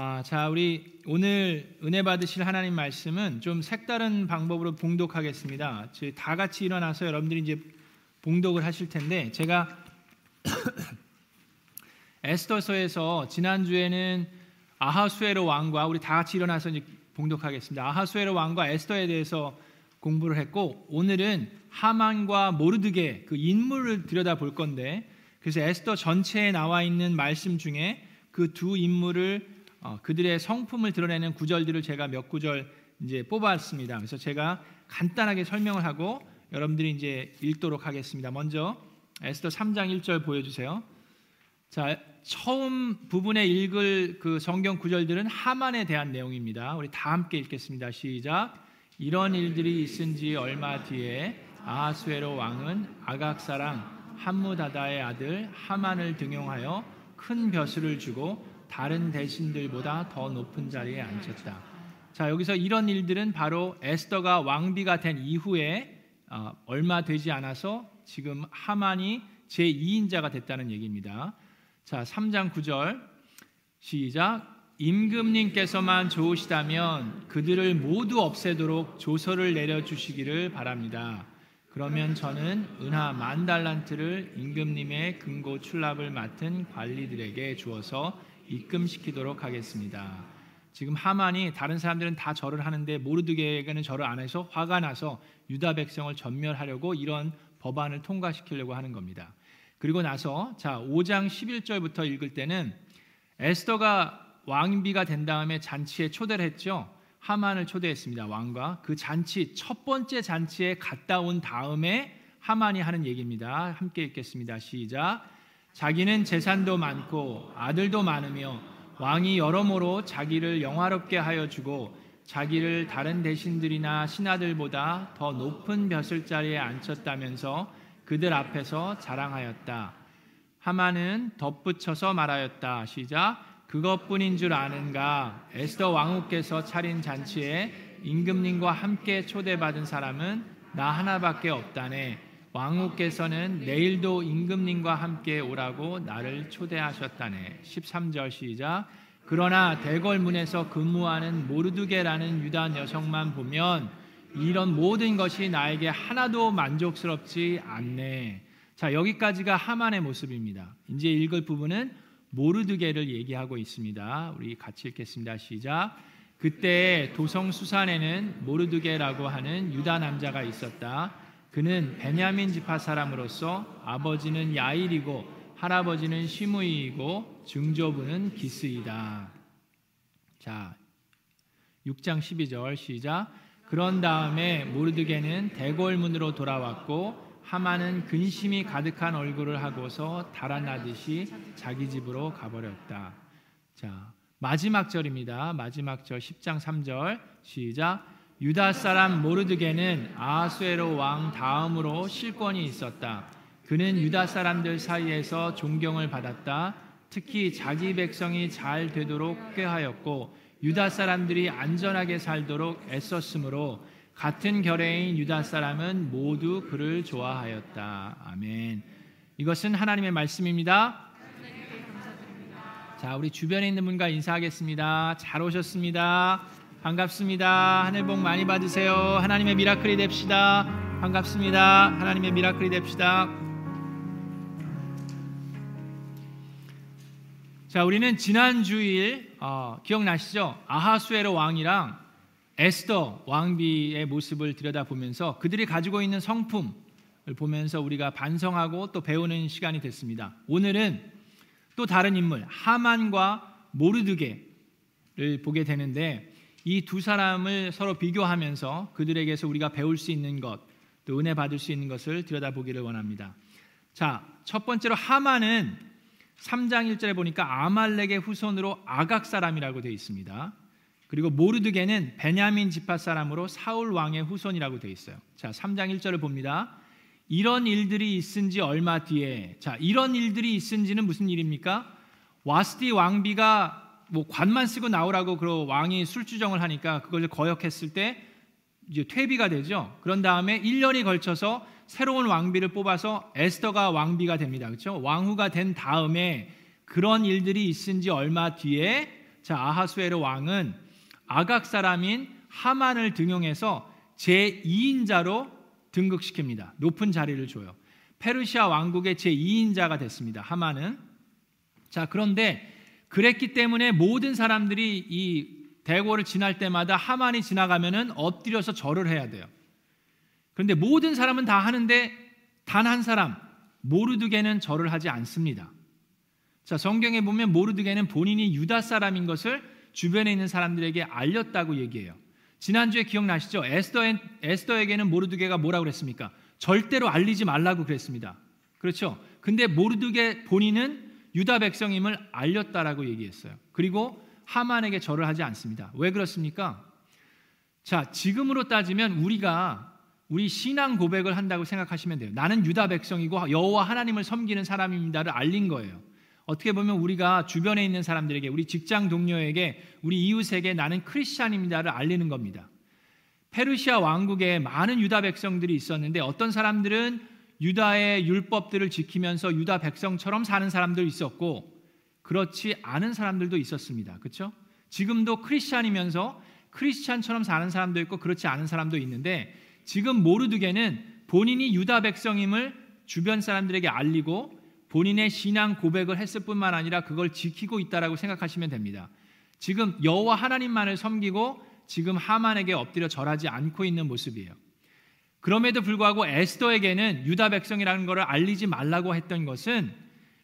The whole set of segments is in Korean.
아, 자, 우리 오늘 은혜 받으실 하나님 말씀은 좀 색다른 방법으로 봉독하겠습니다. 다 같이 일어나서 여러분들이 이제 봉독을 하실 텐데 제가 에스더서에서 지난주에는 아하수에로 왕과 우리 다 같이 일어나서 이제 봉독하겠습니다. 아하수에로 왕과 에스더에 대해서 공부를 했고 오늘은 하만과 모르드게 그 인물을 들여다 볼 건데 그래서 에스더 전체에 나와 있는 말씀 중에 그 두 인물을 어, 그들의 성품을 드러내는 구절들을 제가 몇 구절 이제 뽑았습니다. 그래서 제가 간단하게 설명을 하고 여러분들이 이제 읽도록 하겠습니다. 먼저 에스더 3장 1절 보여주세요. 자, 처음 부분에 읽을 그 성경 구절들은 하만에 대한 내용입니다. 우리 다 함께 읽겠습니다. 시작. 이런 일들이 있은 지 얼마 뒤에 아하수에로 왕은 아각 사랑 함무다다의 아들 하만을 등용하여 큰 벼슬을 주고 다른 대신들보다 더 높은 자리에 앉혔다. 자 여기서 이런 일들은 바로 에스더가 왕비가 된 이후에 어, 얼마 되지 않아서 지금 하만이 제 2인자가 됐다는 얘기입니다. 자 3장 9절 시작 임금님께서만 좋으시다면 그들을 모두 없애도록 조서를 내려주시기를 바랍니다. 그러면 저는 은하 만 달란트를 임금님의 금고 출납을 맡은 관리들에게 주어서 입금시키도록 하겠습니다. 지금 하만이 다른 사람들은 다 절을 하는데 모르드게에게는 절을 안 해서 화가 나서 유다 백성을 전멸하려고 이런 법안을 통과시키려고 하는 겁니다. 그리고 나서 자 5장 11절부터 읽을 때는 에스더가 왕비가 된 다음에 잔치에 초대를 했죠. 하만을 초대했습니다. 왕과 그 잔치 첫 번째 잔치에 갔다 온 다음에 하만이 하는 얘기입니다. 함께 읽겠습니다. 시작. 자기는 재산도 많고 아들도 많으며 왕이 여러모로 자기를 영화롭게 하여 주고 자기를 다른 대신들이나 신하들보다 더 높은 벼슬 자리에 앉혔다면서 그들 앞에서 자랑하였다. 하만은 덧붙여서 말하였다. 시작. 그것뿐인 줄 아는가? 에스더 왕후께서 차린 잔치에 임금님과 함께 초대받은 사람은 나 하나밖에 없다네. 왕후께서는 내일도 임금님과 함께 오라고 나를 초대하셨다네. 13절 시작. 그러나 대궐문에서 근무하는 모르드게라는 유다 여성만 보면 이런 모든 것이 나에게 하나도 만족스럽지 않네. 자, 여기까지가 하만의 모습입니다. 이제 읽을 부분은 모르드게를 얘기하고 있습니다. 우리 같이 읽겠습니다. 시작. 그때 도성 수산에는 모르드게라고 하는 유다 남자가 있었다. 그는 베냐민 지파 사람으로서 아버지는 야일이고 할아버지는 시므이이고 증조부는 기스이다. 자, 6장 12절 시작. 그런 다음에 모르드게는 대궐문으로 돌아왔고 하만은 근심이 가득한 얼굴을 하고서 달아나듯이 자기 집으로 가버렸다. 자, 마지막 절입니다. 마지막 절 10장 3절 시작. 유다 사람 모르드게는 아하수에로 왕 다음으로 실권이 있었다. 그는 유다 사람들 사이에서 존경을 받았다. 특히 자기 백성이 잘 되도록 꾀하였고 유다 사람들이 안전하게 살도록 애썼으므로 같은 결의인 유다 사람은 모두 그를 좋아하였다. 아멘. 이것은 하나님의 말씀입니다. 자, 우리 주변에 있는 분과 인사하겠습니다. 잘 오셨습니다. 반갑습니다. 하늘 복 많이 받으세요. 하나님의 미라클이 됩시다. 반갑습니다. 하나님의 미라클이 됩시다. 자, 우리는 지난 주일 어, 기억나시죠? 아하수에로 왕이랑 에스더 왕비의 모습을 들여다보면서 그들이 가지고 있는 성품을 보면서 우리가 반성하고 또 배우는 시간이 됐습니다. 오늘은 또 다른 인물 하만과 모르드게를 보게 되는데 이 두 사람을 서로 비교하면서 그들에게서 우리가 배울 수 있는 것, 또 은혜 받을 수 있는 것을 들여다보기를 원합니다. 자, 첫 번째로 하만은 3장 1절에 보니까 아말렉의 후손으로 아각 사람이라고 되어 있습니다. 그리고 모르드게는 베냐민 지파 사람으로 사울 왕의 후손이라고 되어 있어요. 자, 3장 1절을 봅니다. 이런 일들이 있은지 얼마 뒤에 자, 이런 일들이 있은지는 무슨 일입니까? 와스티 왕비가 뭐 관만 쓰고 나오라고 그 왕이 술주정을 하니까 그걸 거역했을 때 이제 퇴비가 되죠. 그런 다음에 1년이 걸쳐서 새로운 왕비를 뽑아서 에스더가 왕비가 됩니다. 그렇죠? 왕후가 된 다음에 그런 일들이 있은 지 얼마 뒤에 자, 아하수에르 왕은 아각 사람인 하만을 등용해서 제2인자로 등극시킵니다. 높은 자리를 줘요. 페르시아 왕국의 제2인자가 됐습니다. 하만은. 자, 그런데 그랬기 때문에 모든 사람들이 이 대궐을 지날 때마다 하만이 지나가면은 엎드려서 절을 해야 돼요. 그런데 모든 사람은 다 하는데 단 한 사람 모르드게는 절을 하지 않습니다. 자, 성경에 보면 모르드게는 본인이 유다 사람인 것을 주변에 있는 사람들에게 알렸다고 얘기해요. 지난주에 기억나시죠? 에스더에, 에스더에게는 모르드게가 뭐라고 그랬습니까? 절대로 알리지 말라고 그랬습니다. 그렇죠? 근데 모르드게 본인은 유다 백성임을 알렸다라고 얘기했어요. 그리고 하만에게 절을 하지 않습니다. 왜 그렇습니까? 자, 지금으로 따지면 우리가 우리 신앙 고백을 한다고 생각하시면 돼요. 나는 유다 백성이고 여호와 하나님을 섬기는 사람입니다를 알린 거예요. 어떻게 보면 우리가 주변에 있는 사람들에게 우리 직장 동료에게 우리 이웃에게 나는 크리스찬입니다를 알리는 겁니다. 페르시아 왕국에 많은 유다 백성들이 있었는데 어떤 사람들은 유다의 율법들을 지키면서 유다 백성처럼 사는 사람도 있었고 그렇지 않은 사람들도 있었습니다. 그렇죠? 지금도 크리스찬이면서 크리스찬처럼 사는 사람도 있고 그렇지 않은 사람도 있는데 지금 모르드게는 본인이 유다 백성임을 주변 사람들에게 알리고 본인의 신앙 고백을 했을 뿐만 아니라 그걸 지키고 있다라고 생각하시면 됩니다. 지금 여호와 하나님만을 섬기고 지금 하만에게 엎드려 절하지 않고 있는 모습이에요. 그럼에도 불구하고 에스더에게는 유다 백성이라는 것을 알리지 말라고 했던 것은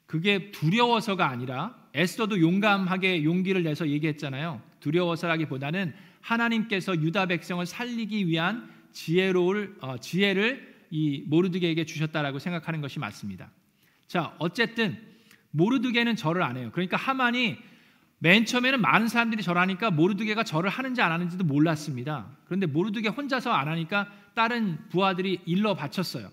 그게 두려워서가 아니라 에스더도 용감하게 용기를 내서 얘기했잖아요. 두려워서라기보다는 하나님께서 유다 백성을 살리기 위한 지혜로울 어, 지혜를 이 모르드게에게 주셨다라고 생각하는 것이 맞습니다. 자, 어쨌든 모르드게는 절을 안 해요. 그러니까 하만이 맨 처음에는 많은 사람들이 절하니까 모르드게가 절을 하는지 안 하는지도 몰랐습니다. 그런데 모르드게 혼자서 안 하니까 다른 부하들이 일러 바쳤어요.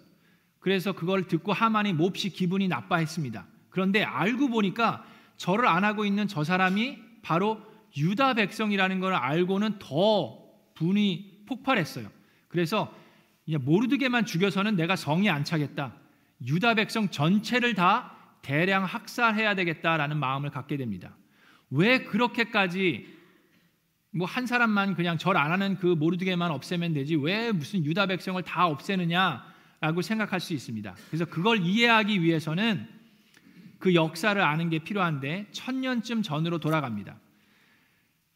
그래서 그걸 듣고 하만이 몹시 기분이 나빠했습니다. 그런데 알고 보니까 절을 안 하고 있는 저 사람이 바로 유다 백성이라는 걸 알고는 더 분이 폭발했어요. 그래서 모르드게만 죽여서는 내가 성이 안 차겠다. 유다 백성 전체를 다 대량 학살해야 되겠다라는 마음을 갖게 됩니다. 왜 그렇게까지 뭐 한 사람만 그냥 절 안 하는 그 모르드게만 없애면 되지 왜 무슨 유다 백성을 다 없애느냐라고 생각할 수 있습니다. 그래서 그걸 이해하기 위해서는 그 역사를 아는 게 필요한데 천년쯤 전으로 돌아갑니다.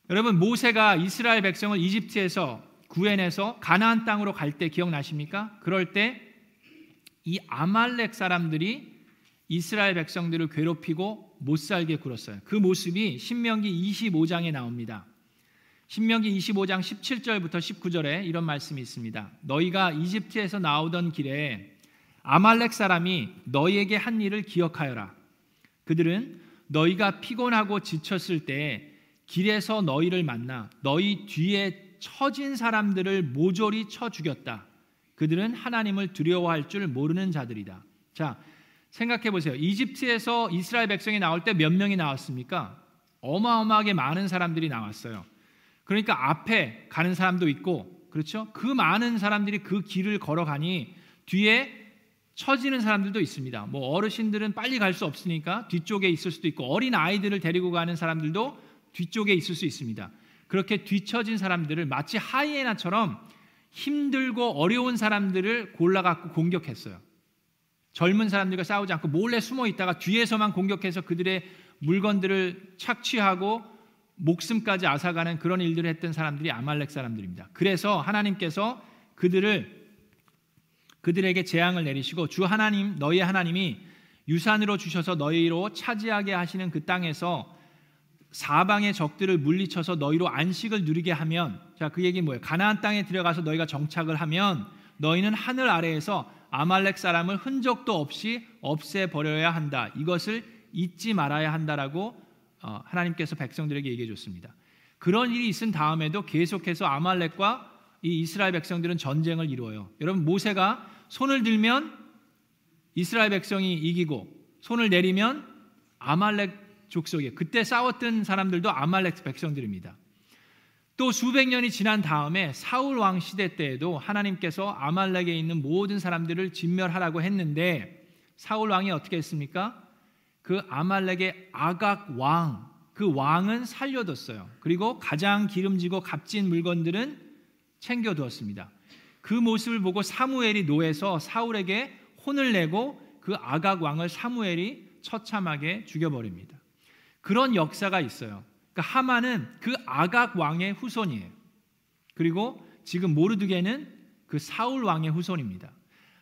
여러분 모세가 이스라엘 백성을 이집트에서 구해내서 가나안 땅으로 갈 때 기억나십니까? 그럴 때 이 아말렉 사람들이 이스라엘 백성들을 괴롭히고 못 살게 굴었어요. 그 모습이 신명기 25장에 나옵니다. 신명기 25장 17절부터 19절에 이런 말씀이 있습니다. 너희가 이집트에서 나오던 길에 아말렉 사람이 너희에게 한 일을 기억하여라. 그들은 너희가 피곤하고 지쳤을 때 길에서 너희를 만나 너희 뒤에 처진 사람들을 모조리 쳐 죽였다. 그들은 하나님을 두려워할 줄 모르는 자들이다. 자, 생각해 보세요. 이집트에서 이스라엘 백성이 나올 때 몇 명이 나왔습니까? 어마어마하게 많은 사람들이 나왔어요. 그러니까 앞에 가는 사람도 있고, 그렇죠? 그 많은 사람들이 그 길을 걸어가니 뒤에 처지는 사람들도 있습니다. 뭐 어르신들은 빨리 갈 수 없으니까 뒤쪽에 있을 수도 있고 어린 아이들을 데리고 가는 사람들도 뒤쪽에 있을 수 있습니다. 그렇게 뒤처진 사람들을 마치 하이에나처럼 힘들고 어려운 사람들을 골라갖고 공격했어요. 젊은 사람들과 싸우지 않고 몰래 숨어 있다가 뒤에서만 공격해서 그들의 물건들을 착취하고 목숨까지 앗아가는 그런 일들을 했던 사람들이 아말렉 사람들입니다. 그래서 하나님께서 그들을 그들에게 재앙을 내리시고 주 하나님 너희 하나님이 유산으로 주셔서 너희로 차지하게 하시는 그 땅에서 사방의 적들을 물리쳐서 너희로 안식을 누리게 하면 자 그 얘기 뭐예요? 가나안 땅에 들어가서 너희가 정착을 하면 너희는 하늘 아래에서 아말렉 사람을 흔적도 없이 없애 버려야 한다. 이것을 잊지 말아야 한다라고 어, 하나님께서 백성들에게 얘기해 줬습니다. 그런 일이 있은 다음에도 계속해서 아말렉과 이 이스라엘 백성들은 전쟁을 이루어요. 여러분 모세가 손을 들면 이스라엘 백성이 이기고 손을 내리면 아말렉 족속에 그때 싸웠던 사람들도 아말렉 백성들입니다. 또 수백 년이 지난 다음에 사울 왕 시대 때에도 하나님께서 아말렉에 있는 모든 사람들을 진멸하라고 했는데 사울 왕이 어떻게 했습니까? 그 아말렉의 아각 왕 그 왕은 살려뒀어요. 그리고 가장 기름지고 값진 물건들은 챙겨두었습니다. 그 모습을 보고 사무엘이 노해서 사울에게 혼을 내고 그 아각 왕을 사무엘이 처참하게 죽여버립니다. 그런 역사가 있어요. 그러니까 하만은 그 아각 왕의 후손이에요. 그리고 지금 모르드게는 그 사울 왕의 후손입니다.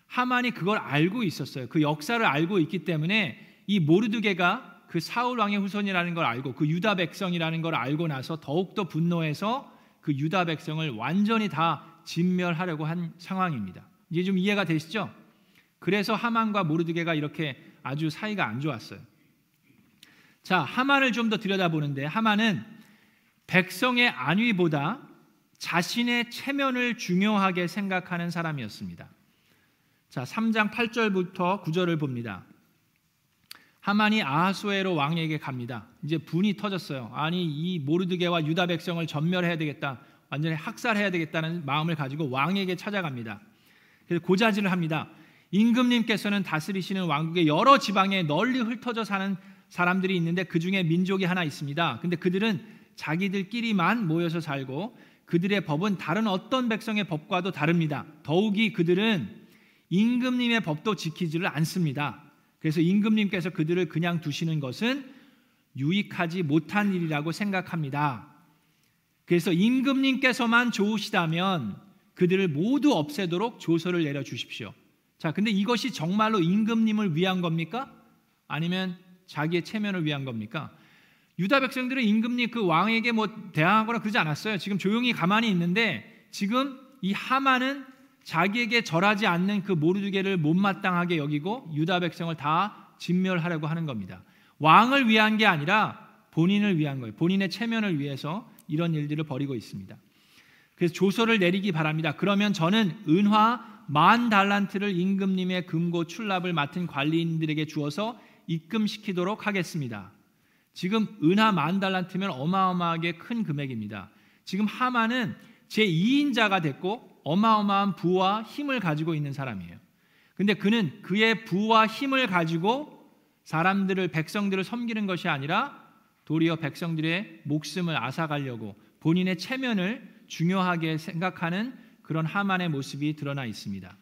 하만이 그걸 알고 있었어요. 그 역사를 알고 있기 때문에 이 모르드게가 그 사울 왕의 후손이라는 걸 알고 그 유다 백성이라는 걸 알고 나서 더욱더 분노해서 그 유다 백성을 완전히 다 진멸하려고 한 상황입니다. 이제 좀 이해가 되시죠? 그래서 하만과 모르드게가 이렇게 아주 사이가 안 좋았어요. 자, 하만을 좀 더 들여다보는데 하만은 백성의 안위보다 자신의 체면을 중요하게 생각하는 사람이었습니다. 자, 3장 8절부터 9절을 봅니다. 하만이 아하수에로 왕에게 갑니다. 이제 분이 터졌어요. 아니 이 모르드게와 유다 백성을 전멸해야 되겠다. 완전히 학살해야 되겠다는 마음을 가지고 왕에게 찾아갑니다. 그래서 고자질을 합니다. 임금님께서는 다스리시는 왕국의 여러 지방에 널리 흩어져 사는 사람들이 있는데 그 중에 민족이 하나 있습니다. 근데 그들은 자기들끼리만 모여서 살고 그들의 법은 다른 어떤 백성의 법과도 다릅니다. 더욱이 그들은 임금님의 법도 지키지를 않습니다. 그래서 임금님께서 그들을 그냥 두시는 것은 유익하지 못한 일이라고 생각합니다. 그래서 임금님께서만 좋으시다면 그들을 모두 없애도록 조서를 내려 주십시오. 자, 근데 이것이 정말로 임금님을 위한 겁니까? 아니면 자기의 체면을 위한 겁니까? 유다 백성들은 임금님 그 왕에게 뭐 대항하거나 그러지 않았어요. 지금 조용히 가만히 있는데 지금 이 하만은 자기에게 절하지 않는 그 모르드게를 못마땅하게 여기고 유다 백성을 다 진멸하려고 하는 겁니다. 왕을 위한 게 아니라 본인을 위한 거예요. 본인의 체면을 위해서 이런 일들을 벌이고 있습니다. 그래서 조서를 내리기 바랍니다. 그러면 저는 은화 만 달란트를 임금님의 금고 출납을 맡은 관리인들에게 주어서 입금시키도록 하겠습니다. 지금 은하 만 달란트면 어마어마하게 큰 금액입니다. 지금 하만은 제 2인자가 됐고 어마어마한 부와 힘을 가지고 있는 사람이에요. 근데 그는 그의 부와 힘을 가지고 사람들을 백성들을 섬기는 것이 아니라 도리어 백성들의 목숨을 앗아가려고 본인의 체면을 중요하게 생각하는 그런 하만의 모습이 드러나 있습니다.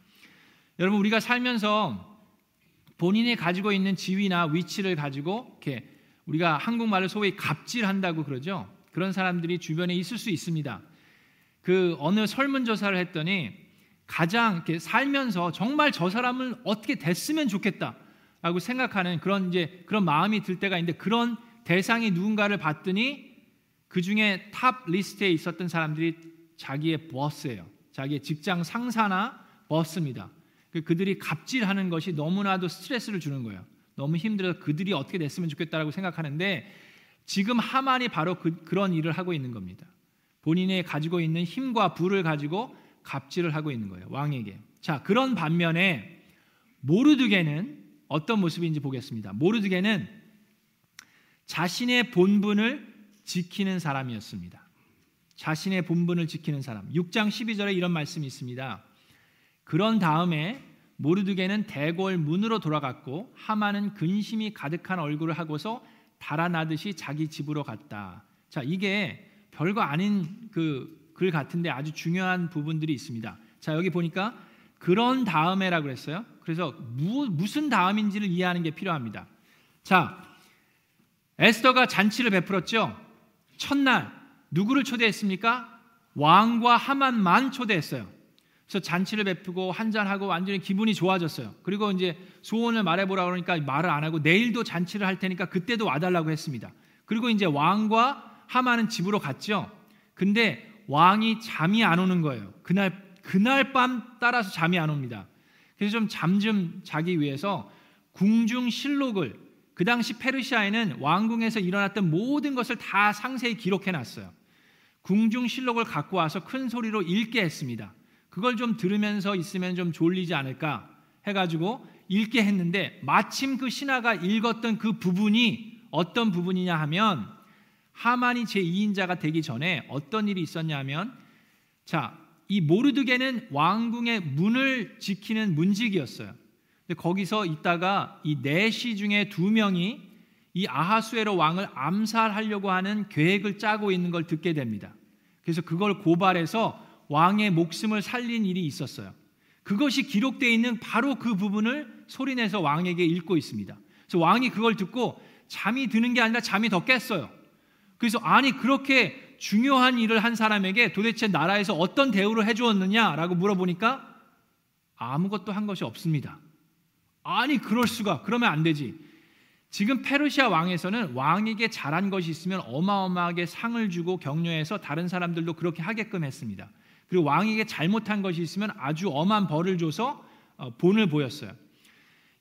여러분 우리가 살면서 본인이 가지고 있는 지위나 위치를 가지고 이렇게 우리가 한국말로 소위 갑질한다고 그러죠. 그런 사람들이 주변에 있을 수 있습니다. 그 어느 설문조사를 했더니 가장 이렇게 살면서 정말 저 사람을 어떻게 됐으면 좋겠다라고 생각하는 그런 이제 그런 마음이 들 때가 있는데 그런 대상이 누군가를 봤더니 그 중에 top list에 있었던 사람들이 자기의 버스예요. 자기의 직장 상사나 버스입니다. 그 그들이 갑질하는 것이 너무나도 스트레스를 주는 거예요. 너무 힘들어서 그들이 어떻게 됐으면 좋겠다라고 생각하는데 지금 하만이 바로 그, 그런 일을 하고 있는 겁니다. 본인이 가지고 있는 힘과 부를 가지고 갑질을 하고 있는 거예요. 왕에게. 자, 그런 반면에 모르드게는 어떤 모습인지 보겠습니다. 모르드게는 자신의 본분을 지키는 사람이었습니다. 자신의 본분을 지키는 사람. 6장 12절에 이런 말씀이 있습니다. 그런 다음에 모르드게는 대궐 문으로 돌아갔고 하만은 근심이 가득한 얼굴을 하고서 달아나듯이 자기 집으로 갔다. 자, 이게 별거 아닌 그 글 같은데 아주 중요한 부분들이 있습니다. 자, 여기 보니까 그런 다음에라고 그랬어요. 그래서 무, 무슨 다음인지를 이해하는 게 필요합니다. 자, 에스더가 잔치를 베풀었죠. 첫날 누구를 초대했습니까? 왕과 하만만 초대했어요. 그래서 잔치를 베푸고 한잔하고 완전히 기분이 좋아졌어요. 그리고 이제 소원을 말해보라 그러니까 말을 안 하고 내일도 잔치를 할 테니까 그때도 와달라고 했습니다. 그리고 이제 왕과 하만은 집으로 갔죠. 근데 왕이 잠이 안 오는 거예요. 그날 그날 밤 따라서 잠이 안 옵니다. 그래서 좀 잠 좀 자기 위해서 궁중 실록을 그 당시 페르시아에는 왕궁에서 일어났던 모든 것을 다 상세히 기록해 놨어요. 궁중 실록을 갖고 와서 큰 소리로 읽게 했습니다. 그걸 좀 들으면서 있으면 좀 졸리지 않을까 해가지고 읽게 했는데 마침 그 신하가 읽었던 그 부분이 어떤 부분이냐 하면 하만이 제2인자가 되기 전에 어떤 일이 있었냐면 자, 이 모르드게는 왕궁의 문을 지키는 문직이었어요. 근데 거기서 있다가 이 내시 중에 두 명이 이 아하수에로 왕을 암살하려고 하는 계획을 짜고 있는 걸 듣게 됩니다. 그래서 그걸 고발해서 왕의 목숨을 살린 일이 있었어요. 그것이 기록되어 있는 바로 그 부분을 소리내서 왕에게 읽고 있습니다. 그래서 왕이 그걸 듣고 잠이 드는 게 아니라 잠이 더 깼어요. 그래서 아니 그렇게 중요한 일을 한 사람에게 도대체 나라에서 어떤 대우를 해주었느냐라고 물어보니까 아무것도 한 것이 없습니다. 아니 그럴 수가 그러면 안 되지. 지금 페르시아 왕에서는 왕에게 잘한 것이 있으면 어마어마하게 상을 주고 격려해서 다른 사람들도 그렇게 하게끔 했습니다. 그리고 왕에게 잘못한 것이 있으면 아주 엄한 벌을 줘서 어, 본을 보였어요.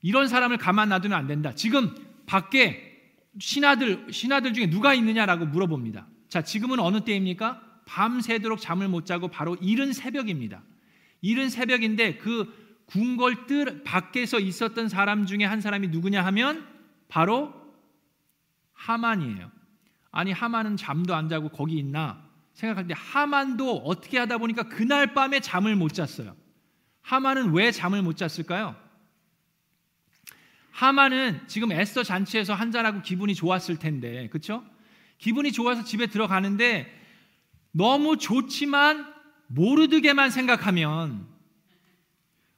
이런 사람을 가만 놔두면 안 된다. 지금 밖에 신하들 신하들 중에 누가 있느냐라고 물어봅니다. 자, 지금은 어느 때입니까? 밤새도록 잠을 못 자고 바로 이른 새벽입니다. 이른 새벽인데 그 궁궐 뜰 밖에서 있었던 사람 중에 한 사람이 누구냐 하면 바로 하만이에요. 아니 하만은 잠도 안 자고 거기 있나 때 하만도 어떻게 하다 보니까 그날 밤에 잠을 못 잤어요. 하만은 왜 잠을 못 잤을까요? 하만은 지금 에스터 잔치에서 한잔하고 기분이 좋았을 텐데, 그렇죠? 기분이 좋아서 집에 들어가는데 너무 좋지만 모르드게만 생각하면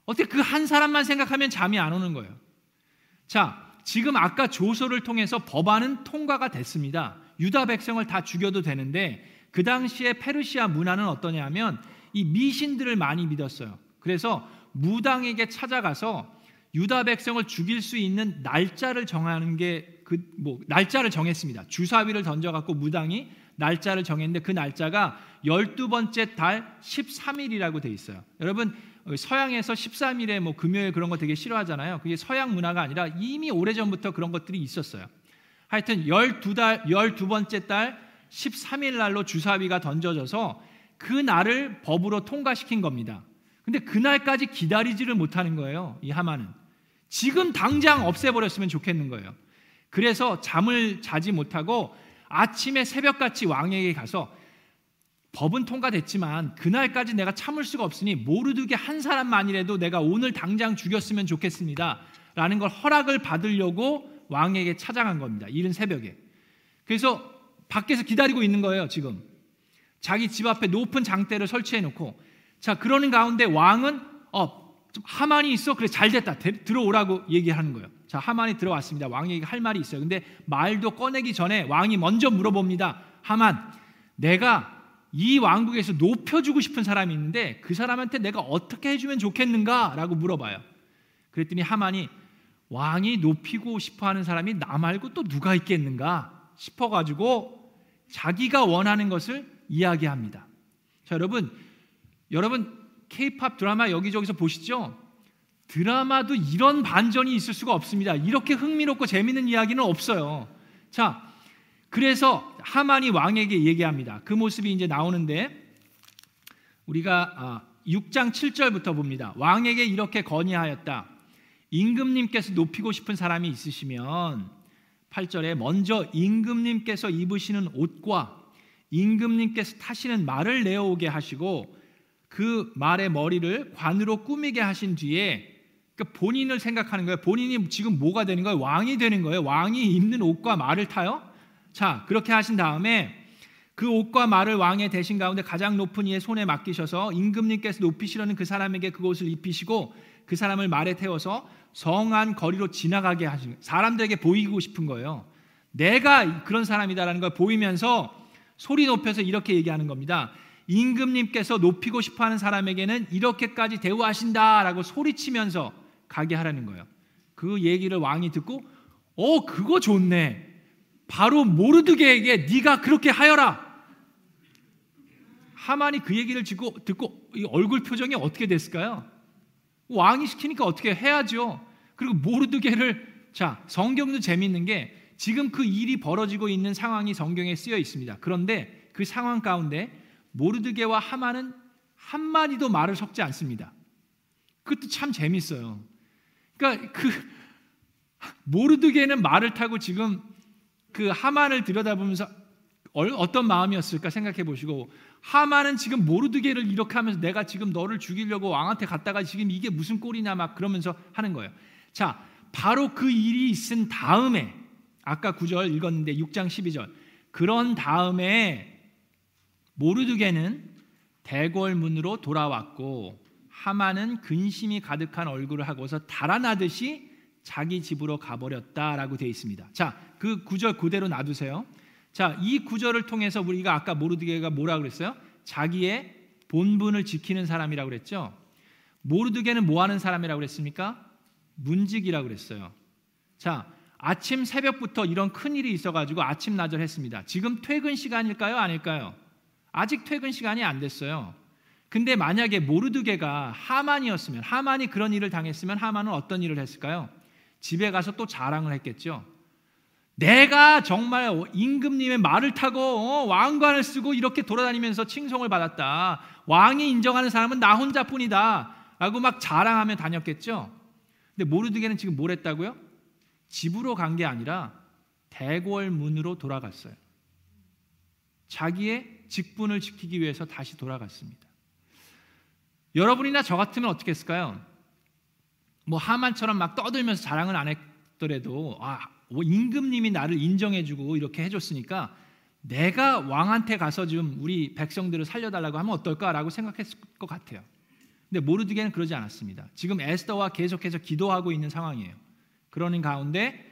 어떻게 그 한 사람만 생각하면 잠이 안 오는 거예요. 자, 지금 아까 조서를 통해서 법안은 통과가 됐습니다. 유다 백성을 다 죽여도 되는데 그 당시에 페르시아 문화는 어떠냐면 이 미신들을 많이 믿었어요. 그래서 무당에게 찾아가서 유다 백성을 죽일 수 있는 날짜를 정하는 게 그 뭐 날짜를 정했습니다. 주사위를 던져 갖고 무당이 날짜를 정했는데 그 날짜가 열두 번째 달 13일이라고 돼 있어요. 여러분 서양에서 13일에 뭐 금요일 그런 거 되게 싫어하잖아요. 그게 서양 문화가 아니라 이미 오래전부터 그런 것들이 있었어요. 하여튼 12달 12번째 달 13일 날로 주사위가 던져져서 그 날을 법으로 통과시킨 겁니다. 근데 그날까지 기다리지를 못하는 거예요. 이 하마는. 지금 당장 없애버렸으면 좋겠는 거예요. 그래서 잠을 자지 못하고 아침에 새벽같이 왕에게 가서 법은 통과됐지만 그날까지 내가 참을 수가 없으니 모르드게 한 사람만이라도 내가 오늘 당장 죽였으면 좋겠습니다. 라는 걸 허락을 받으려고 왕에게 찾아간 겁니다. 이른 새벽에. 그래서 밖에서 기다리고 있는 거예요, 지금. 자기 집 앞에 높은 장대를 설치해 놓고 자, 그러는 가운데 왕은 어, 좀 하만이 있어. 그래 잘 됐다. 들어오라고 얘기하는 거예요. 자, 하만이 들어왔습니다. 왕에게 할 말이 있어요. 근데 말도 꺼내기 전에 왕이 먼저 물어봅니다. 하만, 내가 이 왕국에서 높여주고 싶은 사람이 있는데 그 사람한테 내가 어떻게 해주면 좋겠는가? 라고 물어봐요. 그랬더니 하만이 왕이 높이고 싶어 하는 사람이 나 말고 또 누가 있겠는가 싶어가지고 자기가 원하는 것을 이야기합니다. 자, 여러분, 여러분, 케이팝 드라마 여기저기서 보시죠? 드라마도 이런 반전이 있을 수가 없습니다. 이렇게 흥미롭고 재밌는 이야기는 없어요. 자, 그래서 하만이 왕에게 얘기합니다. 그 모습이 이제 나오는데 우리가 6장 아, 7절부터 봅니다. 왕에게 이렇게 건의하였다. 임금님께서 높이고 싶은 사람이 있으시면 8절에 먼저 임금님께서 입으시는 옷과 임금님께서 타시는 말을 내어오게 하시고 그 말의 머리를 관으로 꾸미게 하신 뒤에 그러니까 본인을 생각하는 거예요. 본인이 지금 뭐가 되는 거예요? 왕이 되는 거예요. 왕이 입는 옷과 말을 타요. 자, 그렇게 하신 다음에 그 옷과 말을 왕의 대신 가운데 가장 높은 이의 손에 맡기셔서 임금님께서 높이시려는 그 사람에게 그것을 입히시고 그 사람을 말에 태워서 성한 거리로 지나가게 하시는 사람들에게 보이고 싶은 거예요. 내가 그런 사람이다라는 걸 보이면서 소리 높여서 이렇게 얘기하는 겁니다. 임금님께서 높이고 싶어 하는 사람에게는 이렇게까지 대우하신다라고 소리치면서 가게 하라는 거예요. 그 얘기를 왕이 듣고 어 그거 좋네. 바로 모르드게에게 네가 그렇게 하여라. 하만이 그 얘기를 듣고, 듣고 얼굴 표정이 어떻게 됐을까요? 왕이 시키니까 어떻게 해야죠. 그리고 모르드게를 자 성경도 재밌는 게 지금 그 일이 벌어지고 있는 상황이 성경에 쓰여 있습니다. 그런데 그 상황 가운데 모르드게와 하만은 한 마디도 말을 섞지 않습니다. 그것도 참 재밌어요. 그러니까 그 모르드게는 말을 타고 지금 그 하만을 들여다보면서 어떤 마음이었을까 생각해 보시고 하만은 지금 모르드게를 이렇게 하면서 내가 지금 너를 죽이려고 왕한테 갔다가 지금 이게 무슨 꼴이냐 막 그러면서 하는 거예요. 자, 바로 그 일이 있은 다음에 아까 9절 읽었는데 6장 12절. 그런 다음에 모르드게는 대궐문으로 돌아왔고 하만은 근심이 가득한 얼굴을 하고서 달아나듯이 자기 집으로 가버렸다라고 되어 있습니다. 자, 그 구절 그대로 놔두세요. 자, 이 구절을 통해서 우리가 아까 모르드게가 뭐라 그랬어요? 자기의 본분을 지키는 사람이라고 그랬죠. 모르드게는 뭐 하는 사람이라고 그랬습니까? 문직이라고 그랬어요. 자, 아침 새벽부터 이런 큰 일이 있어 가지고 아침 나절 했습니다. 지금 퇴근 시간일까요? 아닐까요? 아직 퇴근 시간이 안 됐어요. 근데 만약에 모르드게가 하만이었으면 하만이 그런 일을 당했으면 하만은 어떤 일을 했을까요? 집에 가서 또 자랑을 했겠죠. 내가 정말 임금님의 말을 타고 어, 왕관을 쓰고 이렇게 돌아다니면서 칭송을 받았다. 왕이 인정하는 사람은 나 혼자뿐이다. 라고 막 자랑하며 다녔겠죠. 근데 모르드게는 지금 뭘 했다고요? 집으로 간 게 아니라 대궐 문으로 돌아갔어요. 자기의 직분을 지키기 위해서 다시 돌아갔습니다. 여러분이나 저 같으면 어떻게 했을까요? 뭐 하만처럼 막 떠들면서 자랑을 안 했더라도 아뭐 임금님이 나를 인정해주고 이렇게 해줬으니까 내가 왕한테 가서 좀 우리 백성들을 살려달라고 하면 어떨까라고 생각했을 것 같아요. 근데 모르드게는 그러지 않았습니다. 지금 에스더와 계속해서 기도하고 있는 상황이에요. 그러는 가운데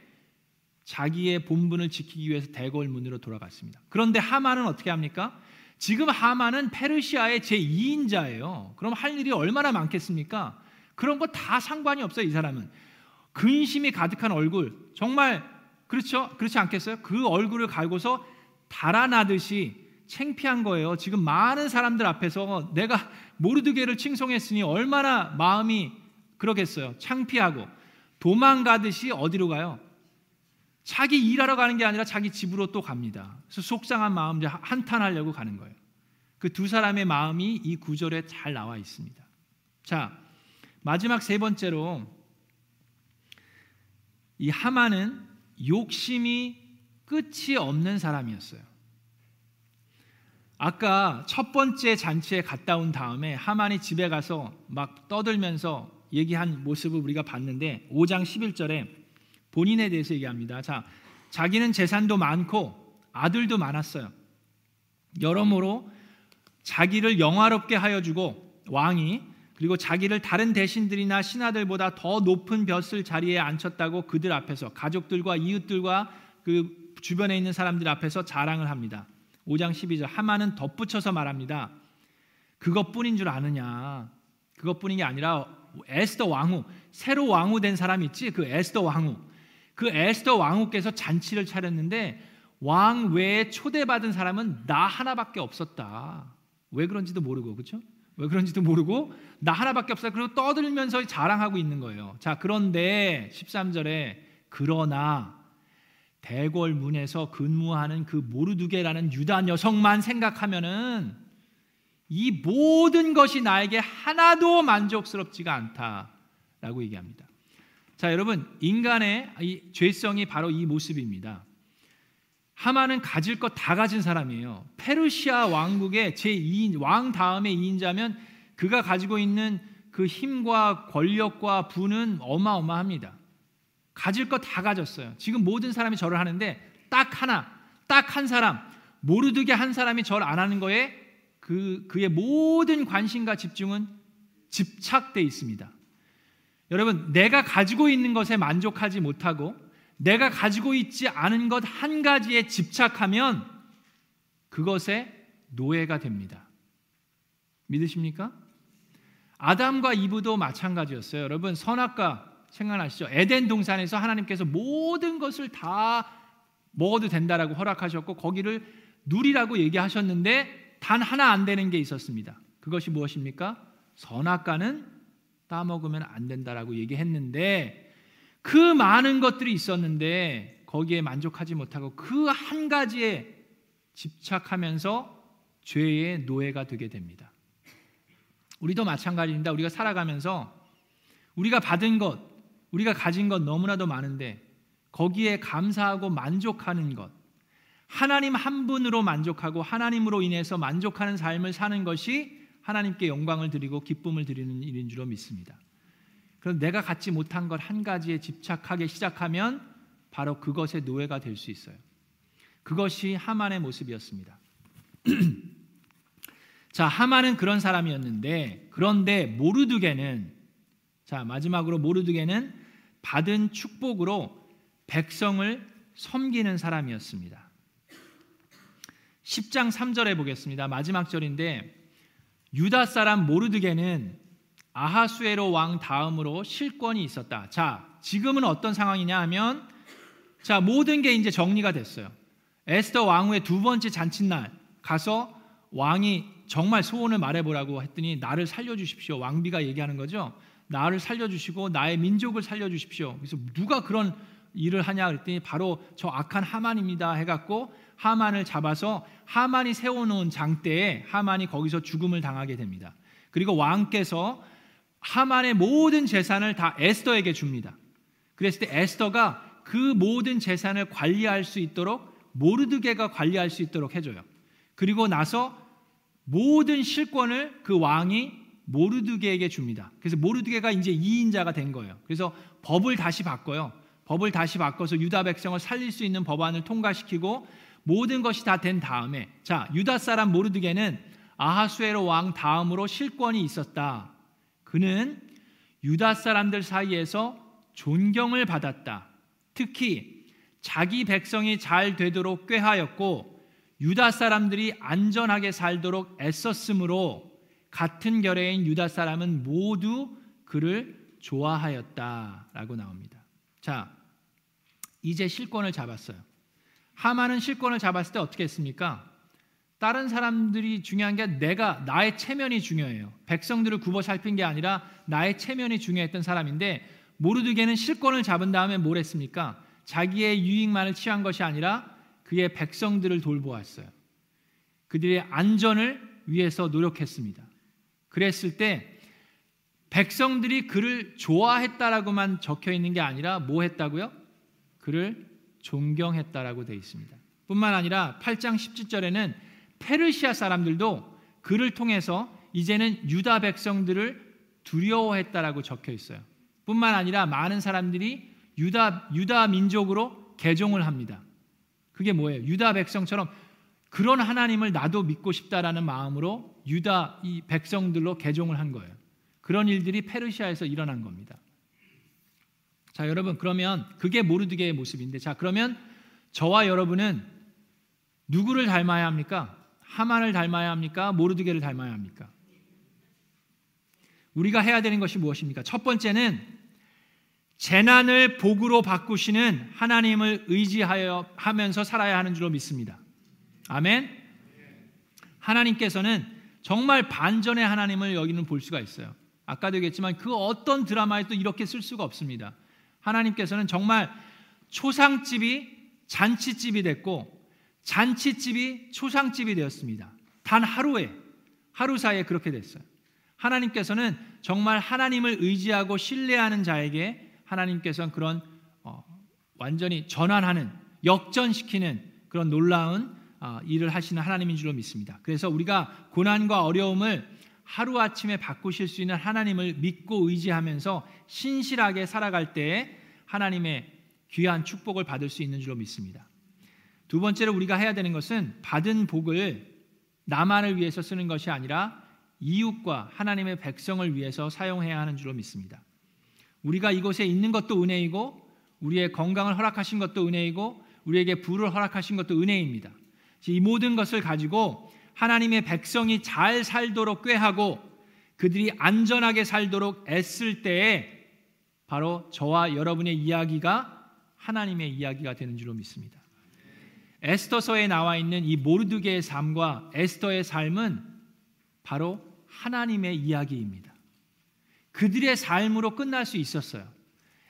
자기의 본분을 지키기 위해서 대궐 문으로 돌아갔습니다. 그런데 하만은 어떻게 합니까? 지금 하만은 페르시아의 제2인자예요. 그럼 할 일이 얼마나 많겠습니까? 그런 거 다 상관이 없어요, 이 사람은. 근심이 가득한 얼굴, 정말 그렇죠? 그렇지 않겠어요? 그 얼굴을 갈고서 달아나듯이 창피한 거예요. 지금 많은 사람들 앞에서 내가 모르드게를 칭송했으니 얼마나 마음이 그러겠어요. 창피하고 도망가듯이 어디로 가요? 자기 일하러 가는 게 아니라 자기 집으로 또 갑니다. 그래서 속상한 마음 한탄하려고 가는 거예요. 그 두 사람의 마음이 이 구절에 잘 나와 있습니다. 자, 마지막 세 번째로 이 하만은 욕심이 끝이 없는 사람이었어요. 아까 첫 번째 잔치에 갔다 온 다음에 하만이 집에 가서 막 떠들면서 얘기한 모습을 우리가 봤는데 5장 11절에 본인에 대해서 얘기합니다. 자, 자기는 재산도 많고 아들도 많았어요. 여러모로 자기를 영화롭게 하여 주고 왕이 그리고 자기를 다른 대신들이나 신하들보다 더 높은 벼슬 자리에 앉혔다고 그들 앞에서 가족들과 이웃들과 그 주변에 있는 사람들 앞에서 자랑을 합니다. 5장 12절 하만은 덧붙여서 말합니다. 그것뿐인 줄 아느냐? 그것뿐인 게 아니라 에스더 왕후 새로 왕후 된 사람 있지? 그 에스더 왕후. 그 에스더 왕후께서 잔치를 차렸는데 왕 외에 초대받은 사람은 나 하나밖에 없었다. 왜 그런지도 모르고 그렇죠? 왜 그런지도 모르고 나 하나밖에 없어. 그리고 떠들면서 자랑하고 있는 거예요. 자, 그런데 13절에 그러나 대궐 문에서 근무하는 그 모르두게라는 유다 여성만 생각하면은 이 모든 것이 나에게 하나도 만족스럽지가 않다라고 얘기합니다. 자, 여러분, 인간의 이 죄성이 바로 이 모습입니다. 하만은 가질 것 다 가진 사람이에요. 페르시아 왕국의 제2인 왕 다음의 2인자면 그가 가지고 있는 그 힘과 권력과 부는 어마어마합니다. 가질 것 다 가졌어요. 지금 모든 사람이 절을 하는데 딱 하나, 딱 한 사람, 모르드게 한 사람이 절 안 하는 거에 그 그의 모든 관심과 집중은 집착돼 있습니다. 여러분, 내가 가지고 있는 것에 만족하지 못하고 내가 가지고 있지 않은 것 한 가지에 집착하면 그것에 노예가 됩니다. 믿으십니까? 아담과 이브도 마찬가지였어요. 여러분 선악과 생각나시죠? 에덴 동산에서 하나님께서 모든 것을 다 먹어도 된다라고 허락하셨고 거기를 누리라고 얘기하셨는데 단 하나 안 되는 게 있었습니다. 그것이 무엇입니까? 선악과는 따먹으면 안 된다라고 얘기했는데 그 많은 것들이 있었는데 거기에 만족하지 못하고 그 한 가지에 집착하면서 죄의 노예가 되게 됩니다. 우리도 마찬가지입니다. 우리가 살아가면서 우리가 받은 것, 우리가 가진 것 너무나도 많은데 거기에 감사하고 만족하는 것, 하나님 한 분으로 만족하고 하나님으로 인해서 만족하는 삶을 사는 것이 하나님께 영광을 드리고 기쁨을 드리는 일인 줄로 믿습니다. 그럼 내가 갖지 못한 것한 가지에 집착하기 시작하면 바로 그것의 노예가 될 수 있어요. 그것이 하만의 모습이었습니다. 자, 하만은 그런 사람이었는데 그런데 모르드게는 자, 마지막으로 모르드게는 받은 축복으로 백성을 섬기는 사람이었습니다. 10장 3절에 보겠습니다. 마지막 절인데 유다 사람 모르드게는 아하수에로 왕 다음으로 실권이 있었다. 자, 지금은 어떤 상황이냐 하면 자, 모든 게 이제 정리가 됐어요. 에스더 왕후의 두 번째 잔칫날 가서 왕이 정말 소원을 말해보라고 했더니 나를 살려주십시오. 왕비가 얘기하는 거죠. 나를 살려주시고 나의 민족을 살려주십시오. 그래서 누가 그런 일을 하냐 그랬더니 바로 저 악한 하만입니다 해갖고 하만을 잡아서 하만이 세워놓은 장대에 하만이 거기서 죽음을 당하게 됩니다. 그리고 왕께서 하만의 모든 재산을 다 에스더에게 줍니다. 그랬을 때 에스더가 그 모든 재산을 관리할 수 있도록 모르드게가 관리할 수 있도록 해줘요. 그리고 나서 모든 실권을 그 왕이 모르드게에게 줍니다. 그래서 모르드게가 이제 2인자가 된 거예요. 그래서 법을 다시 바꿔요. 법을 다시 바꿔서 유다 백성을 살릴 수 있는 법안을 통과시키고 모든 것이 다 된 다음에 자 유다 사람 모르드게는 아하수에로 왕 다음으로 실권이 있었다. 그는 유다 사람들 사이에서 존경을 받았다. 특히 자기 백성이 잘 되도록 꾀하였고 유다 사람들이 안전하게 살도록 애썼으므로 같은 결의인 유다 사람은 모두 그를 좋아하였다라고 나옵니다. 자, 이제 실권을 잡았어요. 하만은 실권을 잡았을 때 어떻게 했습니까? 다른 사람들이 중요한 게 내가 나의 체면이 중요해요. 백성들을 굽어 살핀 게 아니라 나의 체면이 중요했던 사람인데 모르드게는 실권을 잡은 다음에 뭘 했습니까? 자기의 유익만을 취한 것이 아니라 그의 백성들을 돌보았어요. 그들의 안전을 위해서 노력했습니다. 그랬을 때 백성들이 그를 좋아했다라고만 적혀 있는 게 아니라 뭐 했다고요? 그를 존경했다라고 되어 있습니다. 뿐만 아니라 8장 17절에는 페르시아 사람들도 그를 통해서 이제는 유다 백성들을 두려워했다라고 적혀 있어요. 뿐만 아니라 많은 사람들이 유다 유다 민족으로 개종을 합니다. 그게 뭐예요? 유다 백성처럼 그런 하나님을 나도 믿고 싶다라는 마음으로 유다 이 백성들로 개종을 한 거예요. 그런 일들이 페르시아에서 일어난 겁니다. 자, 여러분 그러면 그게 모르드게의 모습인데 자, 그러면 저와 여러분은 누구를 닮아야 합니까? 하만을 닮아야 합니까? 모르드게를 닮아야 합니까? 우리가 해야 되는 것이 무엇입니까? 첫 번째는 재난을 복으로 바꾸시는 하나님을 의지하여 하면서 살아야 하는 줄로 믿습니다. 아멘. 하나님께서는 정말 반전의 하나님을 여기는 볼 수가 있어요. 아까도 얘기했지만 그 어떤 드라마에도 이렇게 쓸 수가 없습니다. 하나님께서는 정말 초상집이 잔치집이 됐고 잔치집이 초상집이 되었습니다. 단 하루에 하루 사이에 그렇게 됐어요. 하나님께서는 정말 하나님을 의지하고 신뢰하는 자에게 하나님께서는 그런 어, 완전히 전환하는 역전시키는 그런 놀라운 어, 일을 하시는 하나님인 줄로 믿습니다. 그래서 우리가 고난과 어려움을 하루아침에 바꾸실 수 있는 하나님을 믿고 의지하면서 신실하게 살아갈 때 하나님의 귀한 축복을 받을 수 있는 줄로 믿습니다. 두 번째로 우리가 해야 되는 것은 받은 복을 나만을 위해서 쓰는 것이 아니라 이웃과 하나님의 백성을 위해서 사용해야 하는 줄로 믿습니다. 우리가 이곳에 있는 것도 은혜이고 우리의 건강을 허락하신 것도 은혜이고 우리에게 부를 허락하신 것도 은혜입니다. 이 모든 것을 가지고 하나님의 백성이 잘 살도록 꾀하고 그들이 안전하게 살도록 애쓸 때에 바로 저와 여러분의 이야기가 하나님의 이야기가 되는 줄로 믿습니다. 에스더서에 나와 있는 이 모르드게의 삶과 에스더의 삶은 바로 하나님의 이야기입니다. 그들의 삶으로 끝날 수 있었어요.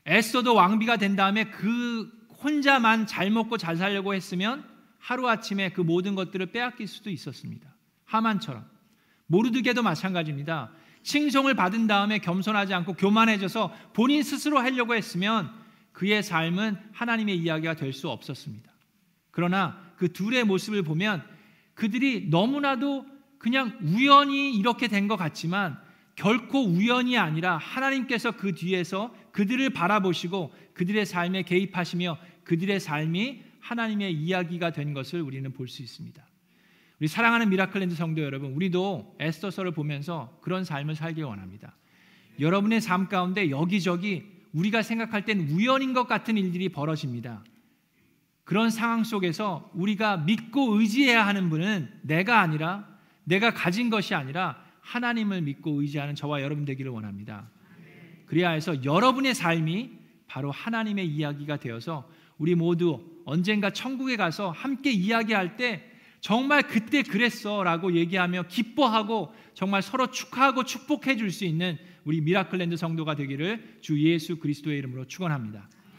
에스더도 왕비가 된 다음에 그 혼자만 잘 먹고 잘 살려고 했으면 하루아침에 그 모든 것들을 빼앗길 수도 있었습니다. 하만처럼. 모르드게도 마찬가지입니다. 칭송을 받은 다음에 겸손하지 않고 교만해져서 본인 스스로 하려고 했으면 그의 삶은 하나님의 이야기가 될 수 없었습니다. 그러나 그 둘의 모습을 보면 그들이 너무나도 그냥 우연히 이렇게 된 것 같지만 결코 우연이 아니라 하나님께서 그 뒤에서 그들을 바라보시고 그들의 삶에 개입하시며 그들의 삶이 하나님의 이야기가 된 것을 우리는 볼 수 있습니다. 우리 사랑하는 미라클랜드 성도 여러분, 우리도 에스더서를 보면서 그런 삶을 살기 원합니다. 여러분의 삶 가운데 여기저기 우리가 생각할 땐 우연인 것 같은 일들이 벌어집니다. 그런 상황 속에서 우리가 믿고 의지해야 하는 분은 내가 아니라 내가 가진 것이 아니라 하나님을 믿고 의지하는 저와 여러분 되기를 원합니다. 그래야 해서 여러분의 삶이 바로 하나님의 이야기가 되어서 우리 모두 언젠가 천국에 가서 함께 이야기할 때 정말 그때 그랬어라고 얘기하며 기뻐하고 정말 서로 축하하고 축복해 줄 수 있는 우리 미라클랜드 성도가 되기를 주 예수 그리스도의 이름으로 축원합니다.